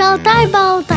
Шалтай-болтай.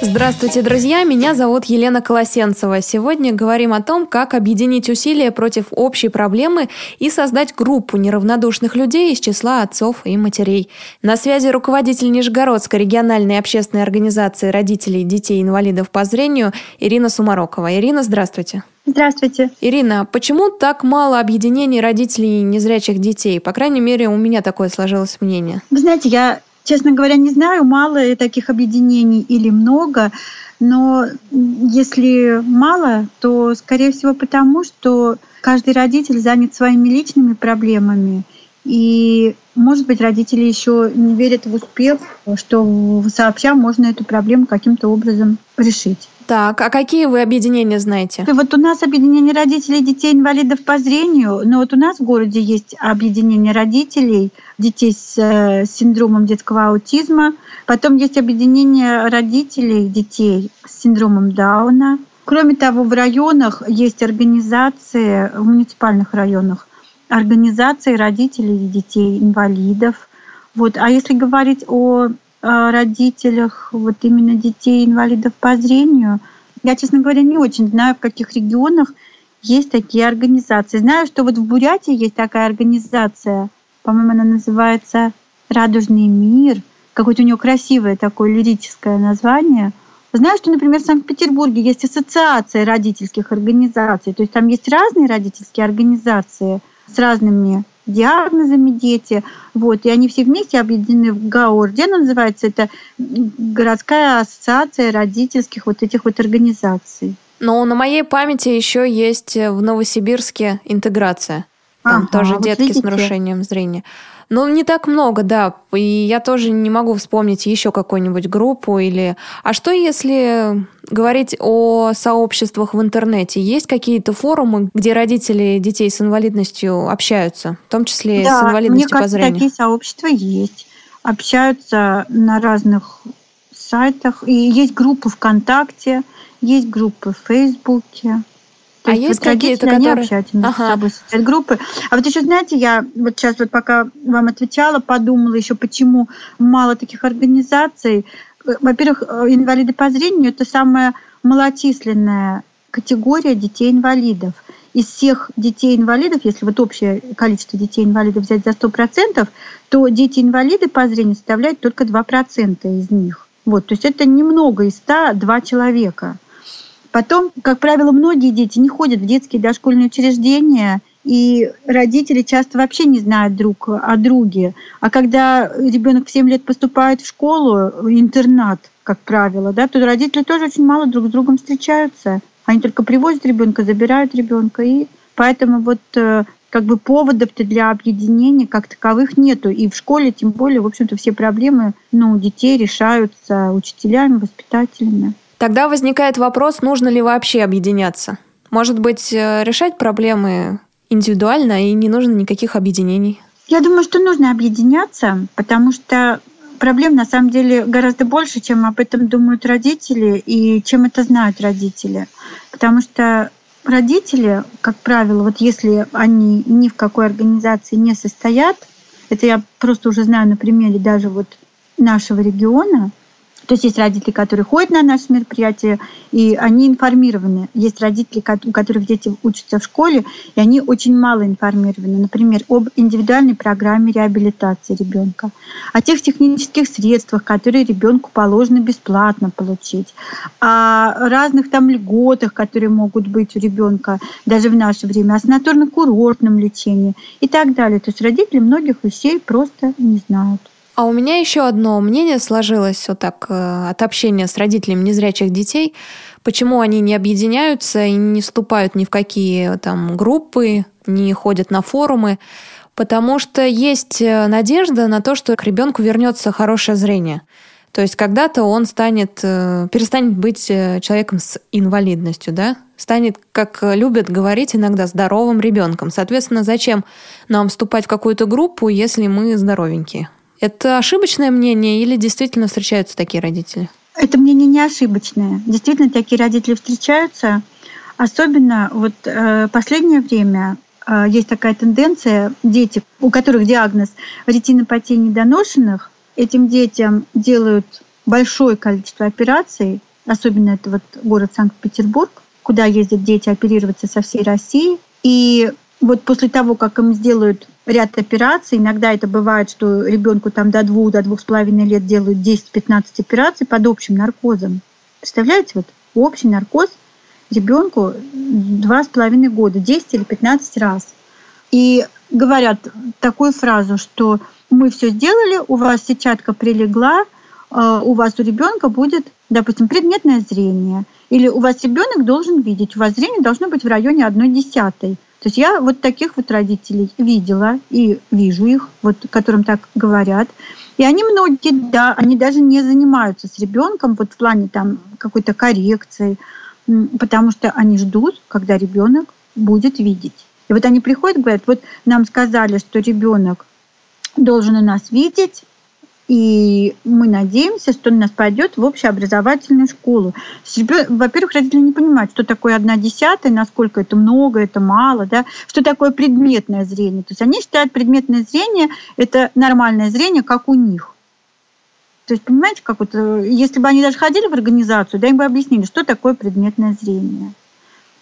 Здравствуйте, друзья! Меня зовут Елена Колосенцева. Сегодня говорим о том, как объединить усилия против общей проблемы и создать группу неравнодушных людей из числа отцов и матерей. На связи руководитель Нижегородской региональной общественной организации родителей детей-инвалидов по зрению Ирина Сумарокова. Ирина, здравствуйте. Здравствуйте. Ирина, почему так мало объединений родителей незрячих детей? По крайней мере, у меня такое сложилось мнение. Вы знаете, я, честно говоря, не знаю, мало таких объединений или много, но если мало, то, скорее всего, потому что каждый родитель занят своими личными проблемами. И, может быть, родители еще не верят в успех, что сообща можно эту проблему каким-то образом решить. Так, а какие вы объединения знаете? Вот у нас объединение родителей детей-инвалидов по зрению, но вот у нас в городе есть объединение родителей детей с э, синдромом детского аутизма, потом есть объединение родителей детей с синдромом Дауна. Кроме того, в районах есть организации, в муниципальных районах, организации родителей детей-инвалидов. Вот. А если говорить о родителях вот именно детей инвалидов по зрению. Я, честно говоря, не очень знаю, в каких регионах есть такие организации. Знаю, что вот в Бурятии есть такая организация, по-моему, она называется «Радужный мир». Какое-то у нее красивое такое лирическое название. Знаю, что, например, в Санкт-Петербурге есть ассоциация родительских организаций. То есть там есть разные родительские организации с разными диагнозами дети. Вот, и они все вместе объединены в ГАОР. Где называется? Это городская ассоциация родительских вот этих вот организаций. Но на моей памяти еще есть в Новосибирске интеграция. Там ага, тоже вот детки видите? с нарушением зрения. Ну, не так много, да. И я тоже не могу вспомнить еще какую-нибудь группу или... А что если говорить о сообществах в интернете? Есть какие-то форумы, где родители детей с инвалидностью общаются, в том числе да, с инвалидностью мне кажется, по зрению? такие сообщества есть. Общаются на разных сайтах. И есть группы ВКонтакте, есть группы в Фейсбуке. То а есть, есть какие-то, которые... общаются между ага. собой социальные группы. А вот еще, знаете, я вот сейчас вот пока вам отвечала, подумала еще, почему мало таких организаций. Во-первых, э, инвалиды по зрению – это самая малочисленная категория детей-инвалидов. Из всех детей-инвалидов, если вот общее количество детей-инвалидов взять за 100%, то дети-инвалиды по зрению составляют только 2% из них. Вот, то есть это немного из 100 два человека. Потом, как правило, многие дети не ходят в детские дошкольные учреждения, и родители часто вообще не знают друг о друге. А когда ребенок в 7 лет поступает в школу, интернат, как правило, да, то родители тоже очень мало друг с другом встречаются. Они только привозят ребенка, забирают ребенка, и поэтому вот э, как бы поводов-то для объединения как таковых нету. И в школе, тем более, в общем-то, все проблемы ну, детей решаются учителями, воспитателями. Тогда возникает вопрос, нужно ли вообще объединяться. Может быть, э, решать проблемы индивидуально и не нужно никаких объединений? Я думаю, что нужно объединяться, потому что проблем на самом деле гораздо больше, чем об этом думают родители и чем это знают родители. Потому что родители, как правило, вот если они ни в какой организации не состоят, это я просто уже знаю на примере даже вот нашего региона, то есть есть родители, которые ходят на наши мероприятия, и они информированы. Есть родители, у которых дети учатся в школе, и они очень мало информированы. Например, об индивидуальной программе реабилитации ребенка, о тех технических средствах, которые ребенку положено бесплатно получить, о разных там льготах, которые могут быть у ребенка даже в наше время, о санаторно-курортном лечении и так далее. То есть родители многих вещей просто не знают. А у меня еще одно мнение сложилось вот так э, от общения с родителями незрячих детей. Почему они не объединяются и не вступают ни в какие там группы, не ходят на форумы? Потому что есть э, надежда на то, что к ребенку вернется хорошее зрение. То есть когда-то он станет, э, перестанет быть человеком с инвалидностью, да? Станет, как любят говорить иногда, здоровым ребенком. Соответственно, зачем нам вступать в какую-то группу, если мы здоровенькие? Это ошибочное мнение или действительно встречаются такие родители? Это мнение не ошибочное. Действительно, такие родители встречаются. Особенно вот э, последнее время э, есть такая тенденция, дети, у которых диагноз ретинопатия недоношенных, этим детям делают большое количество операций, особенно это вот город Санкт-Петербург, куда ездят дети оперироваться со всей России. И вот после того, как им сделают ряд операций, иногда это бывает, что ребенку там до двух, до двух с половиной лет делают 10-15 операций под общим наркозом. Представляете, вот общий наркоз ребенку два с половиной года, 10 или 15 раз. И говорят такую фразу, что мы все сделали, у вас сетчатка прилегла, э, у вас у ребенка будет, допустим, предметное зрение, или у вас ребенок должен видеть, у вас зрение должно быть в районе одной десятой. То есть я вот таких вот родителей видела и вижу их, вот, которым так говорят. И они многие, да, они даже не занимаются с ребенком вот в плане там какой-то коррекции, потому что они ждут, когда ребенок будет видеть. И вот они приходят говорят, вот нам сказали, что ребенок должен у нас видеть, и мы надеемся, что он нас пойдет в общеобразовательную школу. Во-первых, родители не понимают, что такое одна десятая, насколько это много, это мало, да, что такое предметное зрение. То есть они считают предметное зрение – это нормальное зрение, как у них. То есть, понимаете, как вот, э, если бы они даже ходили в организацию, да, им бы объяснили, что такое предметное зрение.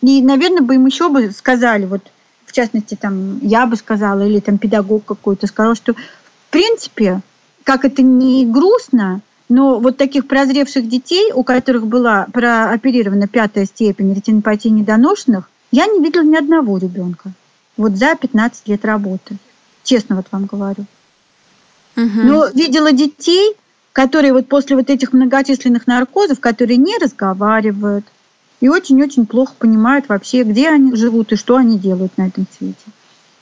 И, наверное, бы им еще бы сказали, вот, в частности, там, я бы сказала, или там педагог какой-то сказал, что, в принципе, как это не грустно, но вот таких прозревших детей, у которых была прооперирована пятая степень ретинопатии недоношенных, я не видела ни одного ребенка. Вот за 15 лет работы. Честно вот вам говорю. Угу. Но видела детей, которые вот после вот этих многочисленных наркозов, которые не разговаривают и очень-очень плохо понимают вообще, где они живут и что они делают на этом свете.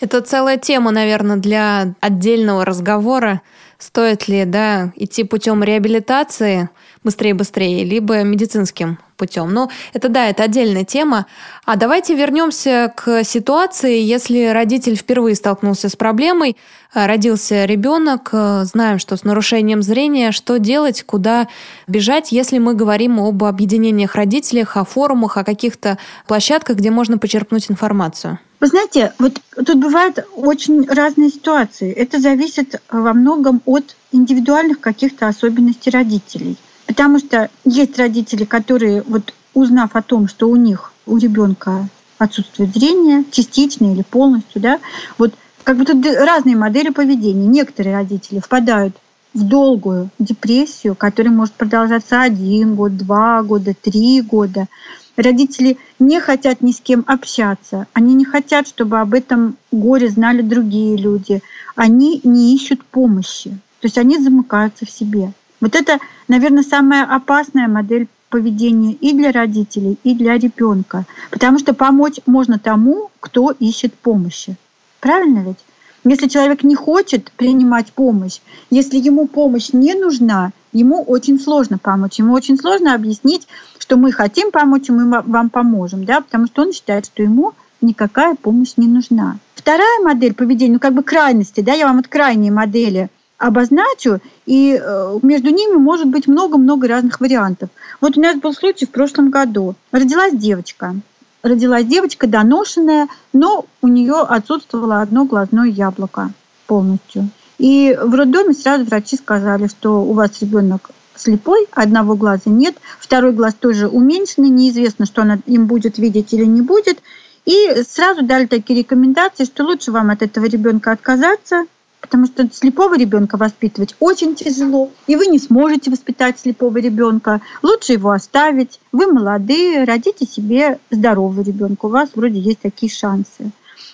Это целая тема, наверное, для отдельного разговора. Стоит ли да, идти путем реабилитации быстрее-быстрее, либо медицинским путем. Ну, это да, это отдельная тема. А давайте вернемся к ситуации, если родитель впервые столкнулся с проблемой, э, родился ребенок, э, знаем, что с нарушением зрения, что делать, куда бежать, если мы говорим об объединениях родителей, о форумах, о каких-то площадках, где можно почерпнуть информацию. Вы знаете, вот тут бывают очень разные ситуации. Это зависит во многом от индивидуальных каких-то особенностей родителей. Потому что есть родители, которые, вот узнав о том, что у них, у ребенка отсутствует зрение, частично или полностью, да, вот как тут разные модели поведения. Некоторые родители впадают в долгую депрессию, которая может продолжаться один год, два года, три года. Родители не хотят ни с кем общаться. Они не хотят, чтобы об этом горе знали другие люди. Они не ищут помощи. То есть они замыкаются в себе. Вот это, наверное, самая опасная модель поведения и для родителей, и для ребенка. Потому что помочь можно тому, кто ищет помощи. Правильно ведь? Если человек не хочет принимать помощь, если ему помощь не нужна, ему очень сложно помочь. Ему очень сложно объяснить, что мы хотим помочь, и мы вам поможем, да, потому что он считает, что ему никакая помощь не нужна. Вторая модель поведения, ну как бы крайности, да, я вам от крайней модели обозначу, и э, между ними может быть много-много разных вариантов. Вот у нас был случай в прошлом году. Родилась девочка. Родилась девочка доношенная, но у нее отсутствовало одно глазное яблоко полностью. И в роддоме сразу врачи сказали, что у вас ребенок слепой, одного глаза нет, второй глаз тоже уменьшенный, неизвестно, что она им будет видеть или не будет. И сразу дали такие рекомендации, что лучше вам от этого ребенка отказаться, потому что слепого ребенка воспитывать очень тяжело, и вы не сможете воспитать слепого ребенка. Лучше его оставить. Вы молодые, родите себе здорового ребенка. У вас вроде есть такие шансы.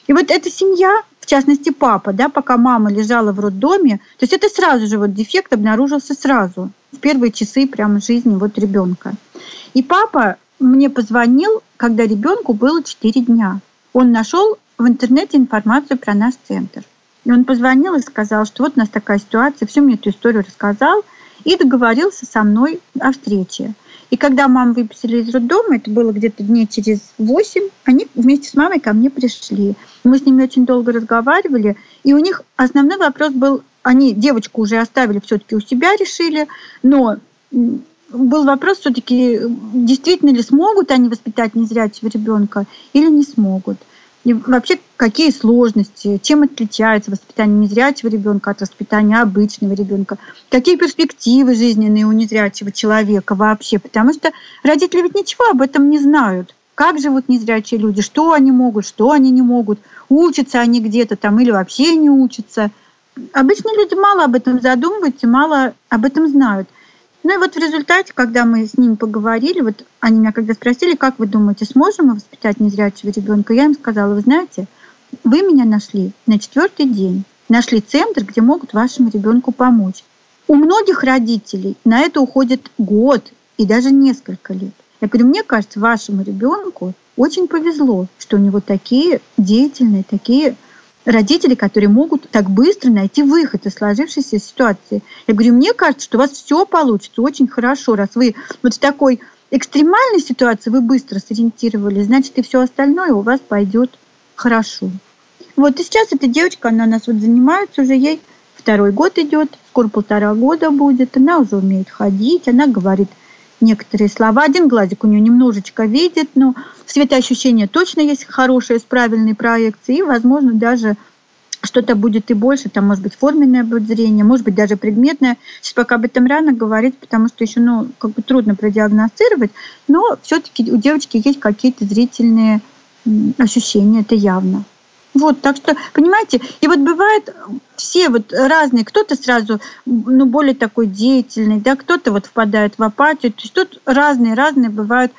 И вот эта семья, в частности папа, да, пока мама лежала в роддоме, то есть это сразу же вот дефект обнаружился сразу, в первые часы прямо жизни вот ребенка. И папа мне позвонил, когда ребенку было 4 дня. Он нашел в интернете информацию про наш центр. И он позвонил и сказал, что вот у нас такая ситуация, всю мне эту историю рассказал и договорился со мной о встрече. И когда маму выписали из роддома, это было где-то дней через восемь, они вместе с мамой ко мне пришли. Мы с ними очень долго разговаривали, и у них основной вопрос был, они девочку уже оставили все-таки у себя, решили, но был вопрос все-таки, действительно ли смогут они воспитать незрячего ребенка или не смогут. И вообще, какие сложности, чем отличается воспитание незрячего ребенка от воспитания обычного ребенка, какие перспективы жизненные у незрячего человека вообще, потому что родители ведь ничего об этом не знают. Как живут незрячие люди, что они могут, что они не могут, учатся они где-то там или вообще не учатся. Обычные люди мало об этом задумываются, мало об этом знают. Ну и вот в результате, когда мы с ними поговорили, вот они меня когда спросили, как вы думаете, сможем мы воспитать незрячего ребенка, я им сказала, вы знаете, вы меня нашли на четвертый день, нашли центр, где могут вашему ребенку помочь. У многих родителей на это уходит год и даже несколько лет. Я говорю, мне кажется, вашему ребенку очень повезло, что у него такие деятельные, такие родители, которые могут так быстро найти выход из сложившейся ситуации. Я говорю, мне кажется, что у вас все получится очень хорошо, раз вы вот в такой экстремальной ситуации вы быстро сориентировались, значит, и все остальное у вас пойдет хорошо. Вот и сейчас эта девочка, она у нас вот занимается уже, ей второй год идет, скоро полтора года будет, она уже умеет ходить, она говорит некоторые слова. Один глазик у нее немножечко видит, но светоощущение точно есть хорошее, с правильной проекцией, и, возможно, даже что-то будет и больше, там, может быть, форменное будет зрение, может быть, даже предметное. Сейчас пока об этом рано говорить, потому что еще, ну, как бы трудно продиагностировать, но все-таки у девочки есть какие-то зрительные ощущения, это явно. Вот, так что, понимаете, и вот бывает все вот разные, кто-то сразу, ну, более такой деятельный, да, кто-то вот впадает в апатию, то есть тут разные-разные бывают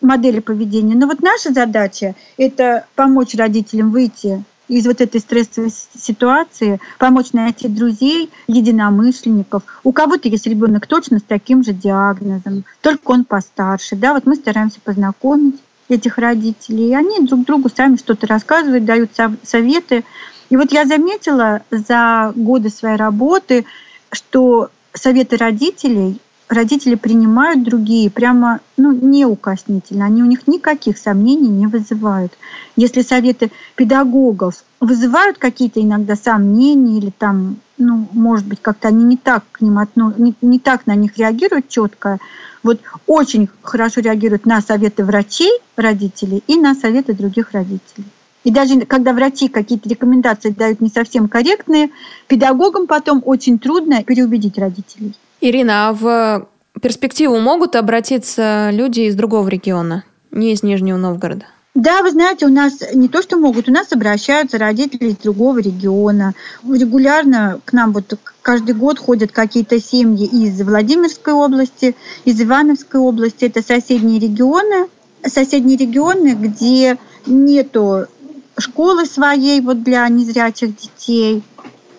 модели поведения. Но вот наша задача – это помочь родителям выйти из вот этой стрессовой ситуации, помочь найти друзей, единомышленников. У кого-то есть ребенок точно с таким же диагнозом, только он постарше. Да, вот мы стараемся познакомить этих родителей. И они друг другу сами что-то рассказывают, дают советы. И вот я заметила за годы своей работы, что советы родителей родители принимают другие прямо ну, неукоснительно. Они у них никаких сомнений не вызывают. Если советы педагогов вызывают какие-то иногда сомнения или там, ну, может быть, как-то они не так к ним отно... не, не так на них реагируют четко, вот очень хорошо реагируют на советы врачей, родителей и на советы других родителей. И даже когда врачи какие-то рекомендации дают не совсем корректные, педагогам потом очень трудно переубедить родителей. Ирина, а в перспективу могут обратиться люди из другого региона, не из Нижнего Новгорода? Да, вы знаете, у нас не то, что могут, у нас обращаются родители из другого региона. Регулярно к нам вот каждый год ходят какие-то семьи из Владимирской области, из Ивановской области. Это соседние регионы, соседние регионы, где нету школы своей вот для незрячих детей.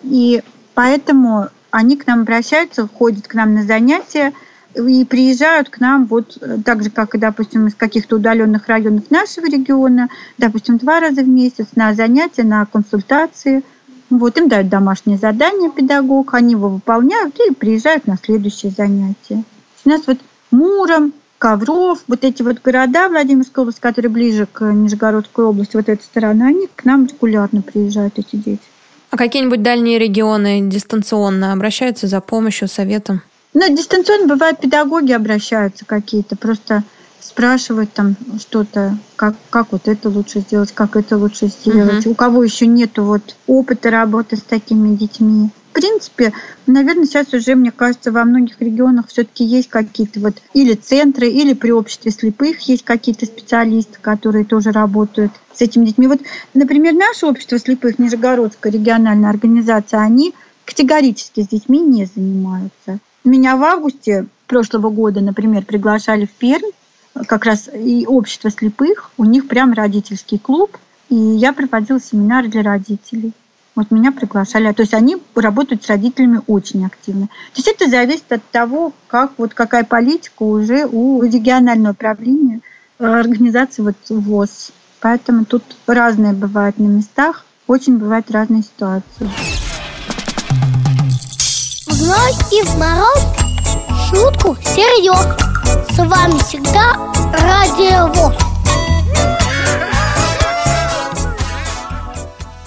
И поэтому они к нам обращаются, ходят к нам на занятия и приезжают к нам вот э, так же, как и, допустим, из каких-то удаленных районов нашего региона, допустим, два раза в месяц на занятия, на консультации. Вот им дают домашнее задание педагог, они его выполняют и приезжают на следующее занятие. У нас вот Муром, Ковров, вот эти вот города Владимирской области, которые ближе к Нижегородской области, вот эта сторона, они к нам регулярно приезжают, эти дети. А какие-нибудь дальние регионы дистанционно обращаются за помощью, советом? Ну, дистанционно бывает педагоги обращаются какие-то, просто спрашивают там что-то, как, как вот это лучше сделать, как это лучше сделать. Угу. У кого еще нет вот опыта работы с такими детьми. В принципе, наверное, сейчас уже, мне кажется, во многих регионах все-таки есть какие-то вот или центры, или при обществе слепых есть какие-то специалисты, которые тоже работают с этими детьми. Вот, например, наше общество слепых, Нижегородская региональная организация, они категорически с детьми не занимаются. Меня в августе прошлого года, например, приглашали в Пермь, как раз и общество слепых, у них прям родительский клуб, и я проводила семинары для родителей. Вот меня приглашали. То есть они работают с родителями очень активно. То есть это зависит от того, как, вот какая политика уже у регионального управления э, организации вот ВОЗ. Поэтому тут разные бывают на местах, очень бывают разные ситуации. В зной и в мороз шутку серьез. С вами всегда Радио ВОЗ.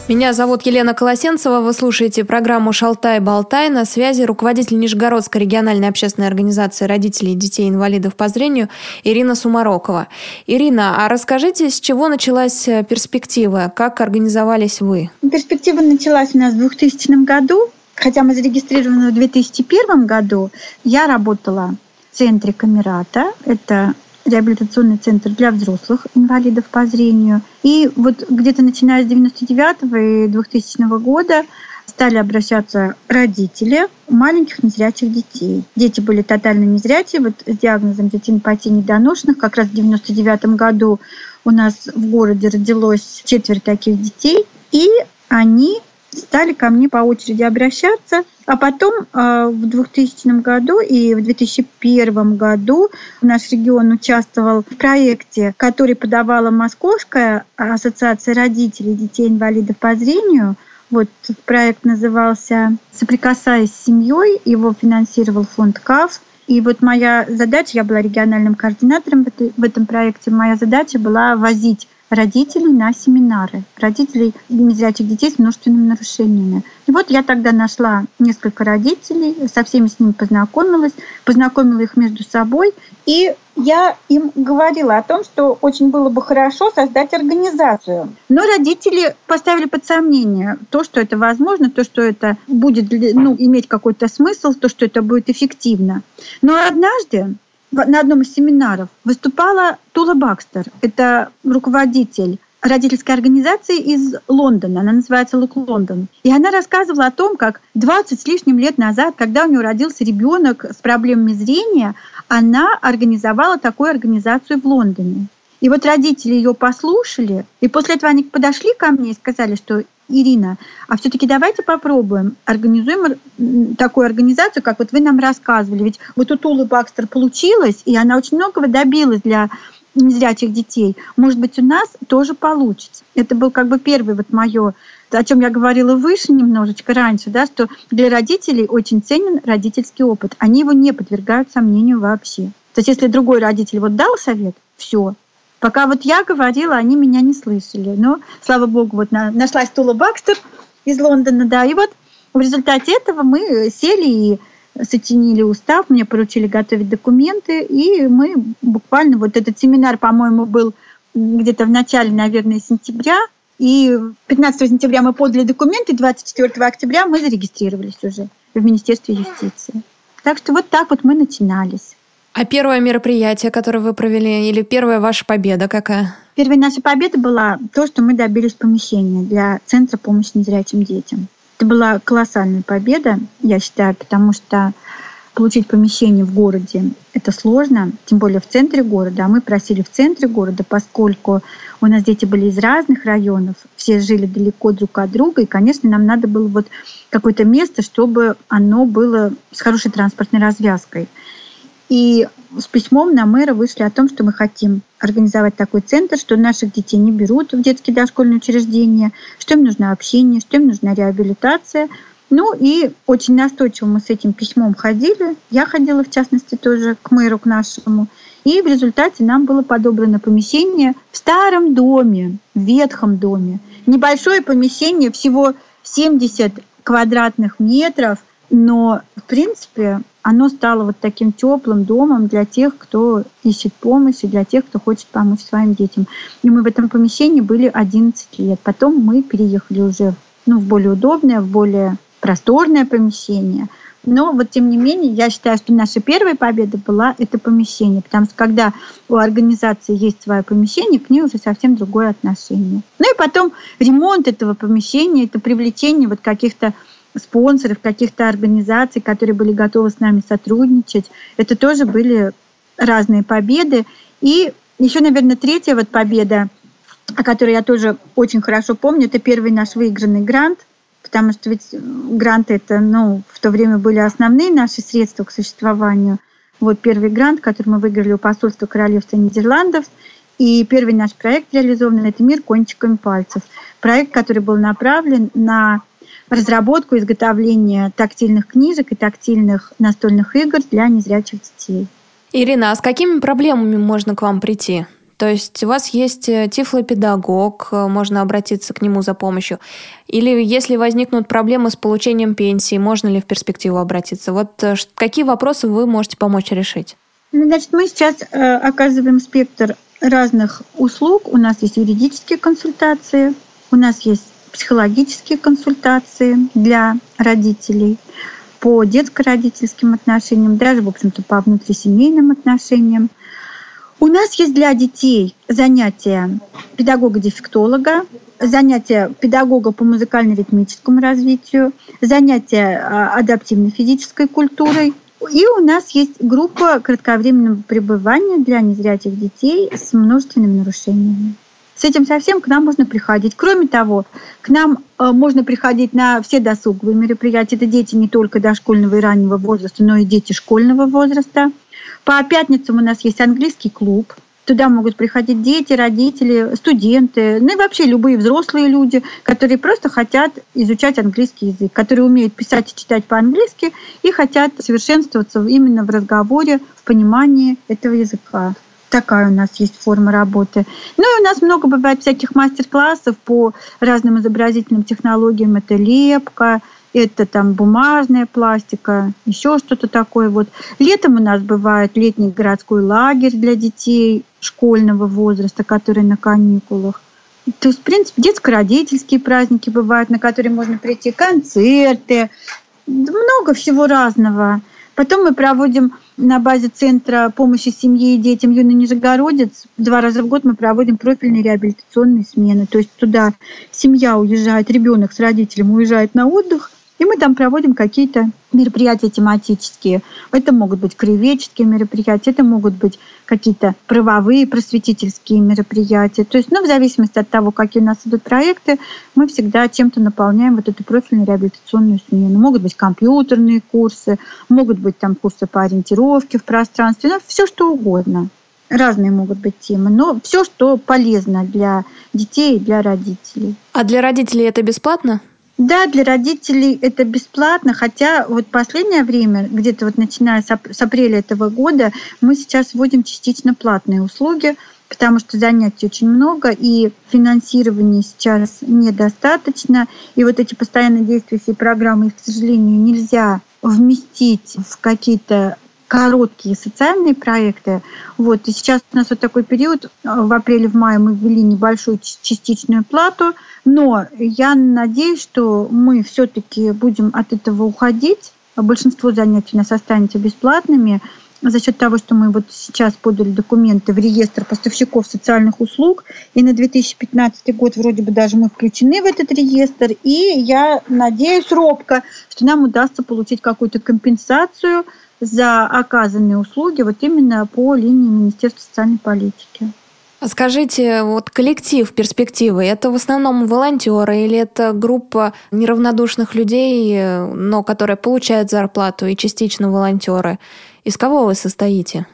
Меня зовут Елена Колосенцева. Вы слушаете программу «Шалтай-болтай». На связи руководитель Нижегородской региональной общественной организации родителей детей инвалидов по зрению Ирина Сумарокова. Ирина, а расскажите, с чего началась э, перспектива? Как организовались вы? Перспектива началась у нас в 2000 году. Хотя мы зарегистрированы в 2001 году, я работала в центре Камерата. Это реабилитационный центр для взрослых инвалидов по зрению. И вот где-то начиная с 99 и 2000 года стали обращаться родители маленьких незрячих детей. Дети были тотально незрячие, вот с диагнозом ретинопатии недоношенных. Как раз в 99 году у нас в городе родилось четверть таких детей, и они стали ко мне по очереди обращаться. А потом э, в 2000 году и в 2001 году наш регион участвовал в проекте, который подавала Московская ассоциация родителей детей-инвалидов по зрению. Вот проект назывался «Соприкасаясь с семьей», его финансировал фонд КАФ. И вот моя задача, я была региональным координатором в этом проекте, моя задача была возить родителей на семинары, родителей незрячих детей с множественными нарушениями. И вот я тогда нашла несколько родителей, со всеми с ними познакомилась, познакомила их между собой, и я им говорила о том, что очень было бы хорошо создать организацию. Но родители поставили под сомнение то, что это возможно, то, что это будет ну, иметь какой-то смысл, то, что это будет эффективно. Но однажды на одном из семинаров выступала Тула Бакстер. Это руководитель родительской организации из Лондона. Она называется Лук Лондон. И она рассказывала о том, как 20 с лишним лет назад, когда у нее родился ребенок с проблемами зрения, она организовала такую организацию в Лондоне. И вот родители ее послушали, и после этого они подошли ко мне и сказали, что Ирина, а все-таки давайте попробуем, организуем такую организацию, как вот вы нам рассказывали. Ведь вот у Тулы Бакстер получилось, и она очень многого добилась для незрячих детей. Может быть, у нас тоже получится. Это был как бы первый вот мое, о чем я говорила выше немножечко раньше, да, что для родителей очень ценен родительский опыт. Они его не подвергают сомнению вообще. То есть если другой родитель вот дал совет, все, Пока вот я говорила, они меня не слышали. Но, слава богу, вот на, нашлась Тула Бакстер из Лондона, да. И вот в результате этого мы сели и сочинили устав, мне поручили готовить документы, и мы буквально, вот этот семинар, по-моему, был где-то в начале, наверное, сентября, и 15 сентября мы подали документы, 24 октября мы зарегистрировались уже в Министерстве юстиции. Так что вот так вот мы начинались. А первое мероприятие, которое вы провели, или первая ваша победа какая? Первая наша победа была то, что мы добились помещения для Центра помощи незрячим детям. Это была колоссальная победа, я считаю, потому что получить помещение в городе – это сложно, тем более в центре города. А мы просили в центре города, поскольку у нас дети были из разных районов, все жили далеко друг от друга, и, конечно, нам надо было вот какое-то место, чтобы оно было с хорошей транспортной развязкой. И с письмом на мэра вышли о том, что мы хотим организовать такой центр, что наших детей не берут в детские дошкольные учреждения, что им нужно общение, что им нужна реабилитация. Ну и очень настойчиво мы с этим письмом ходили. Я ходила, в частности, тоже к мэру, к нашему. И в результате нам было подобрано помещение в старом доме, в ветхом доме. Небольшое помещение, всего 70 квадратных метров, но, в принципе, оно стало вот таким теплым домом для тех, кто ищет помощь, и для тех, кто хочет помочь своим детям. И мы в этом помещении были 11 лет. Потом мы переехали уже ну, в более удобное, в более просторное помещение. Но вот тем не менее, я считаю, что наша первая победа была это помещение, потому что когда у организации есть свое помещение, к ней уже совсем другое отношение. Ну и потом ремонт этого помещения, это привлечение вот каких-то спонсоров, каких-то организаций, которые были готовы с нами сотрудничать. Это тоже были разные победы. И еще, наверное, третья вот победа, о которой я тоже очень хорошо помню, это первый наш выигранный грант, потому что ведь гранты это, ну, в то время были основные наши средства к существованию. Вот первый грант, который мы выиграли у посольства Королевства Нидерландов, и первый наш проект реализованный – это «Мир кончиками пальцев». Проект, который был направлен на разработку, изготовление тактильных книжек и тактильных настольных игр для незрячих детей. Ирина, а с какими проблемами можно к вам прийти? То есть у вас есть э, тифлопедагог, э, можно обратиться к нему за помощью. Или если возникнут проблемы с получением пенсии, можно ли в перспективу обратиться? Вот э, какие вопросы вы можете помочь решить? Ну, значит, мы сейчас э, оказываем спектр разных услуг. У нас есть юридические консультации, у нас есть психологические консультации для родителей по детско-родительским отношениям, даже, в общем-то, по внутрисемейным отношениям. У нас есть для детей занятия педагога-дефектолога, занятия педагога по музыкально-ритмическому развитию, занятия а, адаптивной физической культурой. И у нас есть группа кратковременного пребывания для незрячих детей с множественными нарушениями. С этим совсем к нам можно приходить. Кроме того, к нам э, можно приходить на все досуговые мероприятия. Это дети не только дошкольного и раннего возраста, но и дети школьного возраста. По пятницам у нас есть английский клуб. Туда могут приходить дети, родители, студенты, ну и вообще любые взрослые люди, которые просто хотят изучать английский язык, которые умеют писать и читать по-английски и хотят совершенствоваться именно в разговоре, в понимании этого языка такая у нас есть форма работы. Ну и у нас много бывает всяких мастер-классов по разным изобразительным технологиям. Это лепка, это там бумажная пластика, еще что-то такое. Вот. Летом у нас бывает летний городской лагерь для детей школьного возраста, которые на каникулах. То есть, в принципе, детско-родительские праздники бывают, на которые можно прийти, концерты, много всего разного. Потом мы проводим на базе Центра помощи семье и детям Юный Нижегородец. Два раза в год мы проводим профильные реабилитационные смены. То есть туда семья уезжает, ребенок с родителем уезжает на отдых, и мы там проводим какие-то мероприятия тематические. Это могут быть краеведческие мероприятия, это могут быть какие-то правовые просветительские мероприятия. То есть, ну, в зависимости от того, какие у нас идут проекты, мы всегда чем-то наполняем вот эту профильную реабилитационную смену. Могут быть компьютерные курсы, могут быть там курсы по ориентировке в пространстве, ну, все что угодно. Разные могут быть темы, но все, что полезно для детей и для родителей. А для родителей это бесплатно? Да, для родителей это бесплатно, хотя вот последнее время, где-то вот начиная с, ап- с апреля этого года, мы сейчас вводим частично платные услуги, потому что занятий очень много, и финансирования сейчас недостаточно. И вот эти постоянно действующие программы, их, к сожалению, нельзя вместить в какие-то короткие социальные проекты. Вот. И сейчас у нас вот такой период, в апреле, в мае мы ввели небольшую частичную плату, но я надеюсь, что мы все-таки будем от этого уходить. Большинство занятий у нас останется бесплатными за счет того, что мы вот сейчас подали документы в реестр поставщиков социальных услуг, и на 2015 год вроде бы даже мы включены в этот реестр, и я надеюсь робко, что нам удастся получить какую-то компенсацию – за оказанные услуги вот именно по линии Министерства социальной политики. Скажите, вот коллектив перспективы, это в основном волонтеры или это группа неравнодушных людей, но которые получают зарплату и частично волонтеры? Из кого вы состоите?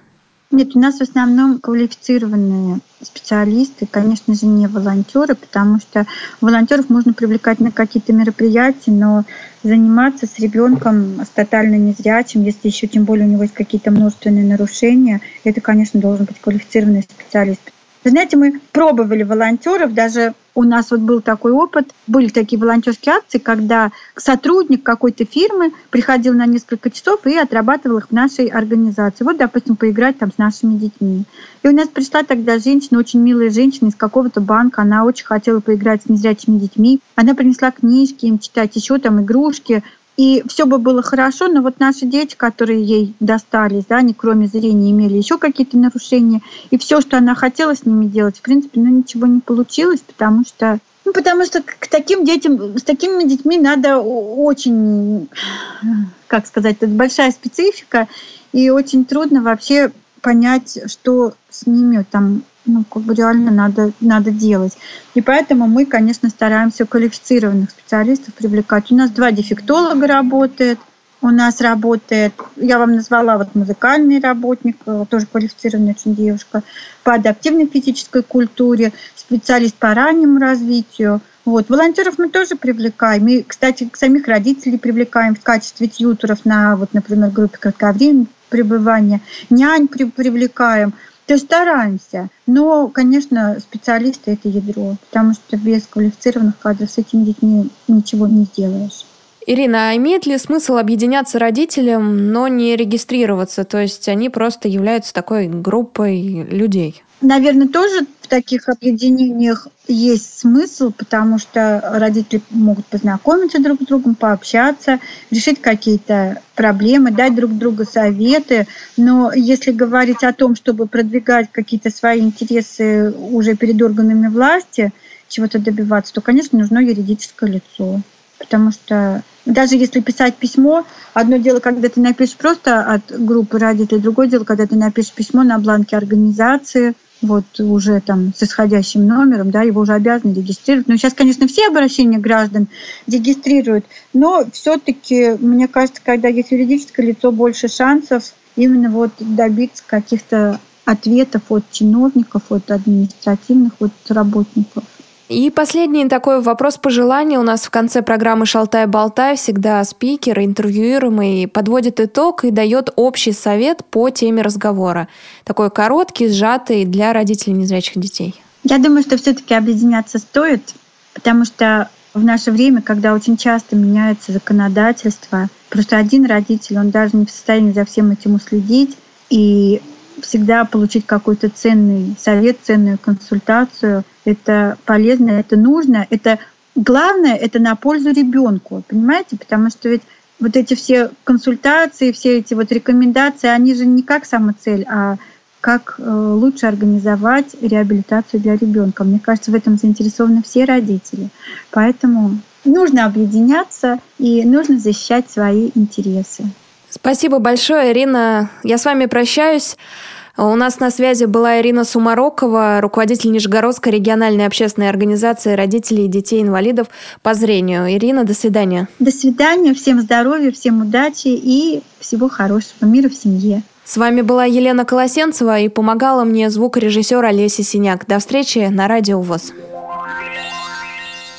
Нет, у нас в основном квалифицированные специалисты, конечно же, не волонтеры, потому что волонтеров можно привлекать на какие-то мероприятия, но заниматься с ребенком с тотально незрячим, если еще тем более у него есть какие-то множественные нарушения, это, конечно, должен быть квалифицированный специалист. Знаете, мы пробовали волонтеров, даже у нас вот был такой опыт, были такие волонтерские акции, когда сотрудник какой-то фирмы приходил на несколько часов и отрабатывал их в нашей организации. Вот, допустим, поиграть там с нашими детьми. И у нас пришла тогда женщина, очень милая женщина из какого-то банка, она очень хотела поиграть с незрячими детьми. Она принесла книжки им читать, еще там игрушки, и все бы было хорошо, но вот наши дети, которые ей достались, да, они кроме зрения имели еще какие-то нарушения, и все, что она хотела с ними делать, в принципе, ну ничего не получилось, потому что ну, потому что к таким детям, с такими детьми надо очень, как сказать, это большая специфика, и очень трудно вообще понять, что с ними там ну, как бы реально надо, надо делать. И поэтому мы, конечно, стараемся квалифицированных специалистов привлекать. У нас два дефектолога работает, у нас работает, я вам назвала вот музыкальный работник, э, тоже квалифицированная очень девушка, по адаптивной физической культуре, специалист по раннему развитию. Вот. Волонтеров мы тоже привлекаем. И, кстати, самих родителей привлекаем в качестве тьютеров на, вот, например, группе кратковременного пребывания. Нянь привлекаем. То есть стараемся. Но, конечно, специалисты – это ядро, потому что без квалифицированных кадров с этими детьми ничего не сделаешь. Ирина, а имеет ли смысл объединяться родителям, но не регистрироваться? То есть они просто являются такой группой людей? Наверное, тоже таких объединениях есть смысл, потому что родители могут познакомиться друг с другом, пообщаться, решить какие-то проблемы, дать друг другу советы. Но если говорить о том, чтобы продвигать какие-то свои интересы уже перед органами власти, чего-то добиваться, то, конечно, нужно юридическое лицо. Потому что даже если писать письмо, одно дело, когда ты напишешь просто от группы родителей, другое дело, когда ты напишешь письмо на бланке организации, вот уже там с исходящим номером, да, его уже обязаны регистрировать. Но сейчас, конечно, все обращения граждан регистрируют, но все-таки, мне кажется, когда есть юридическое лицо, больше шансов именно вот добиться каких-то ответов от чиновников, от административных, от работников. И последний такой вопрос пожелания у нас в конце программы «Шалтай-болтай» всегда спикер, интервьюируемый подводит итог и дает общий совет по теме разговора. Такой короткий, сжатый для родителей незрячих детей. Я думаю, что все-таки объединяться стоит, потому что в наше время, когда очень часто меняется законодательство, просто один родитель, он даже не в состоянии за всем этим уследить, и всегда получить какой-то ценный совет, ценную консультацию. Это полезно, это нужно, это главное, это на пользу ребенку, понимаете? Потому что ведь вот эти все консультации, все эти вот рекомендации, они же не как самоцель, а как э, лучше организовать реабилитацию для ребенка. Мне кажется, в этом заинтересованы все родители. Поэтому нужно объединяться и нужно защищать свои интересы. Спасибо большое, Ирина. Я с вами прощаюсь. У нас на связи была Ирина Сумарокова, руководитель Нижегородской региональной общественной организации родителей и детей-инвалидов по зрению. Ирина, до свидания. До свидания, всем здоровья, всем удачи и всего хорошего, мира в семье. С вами была Елена Колосенцева и помогала мне звукорежиссер Олеся Синяк. До встречи на Радио ВОЗ.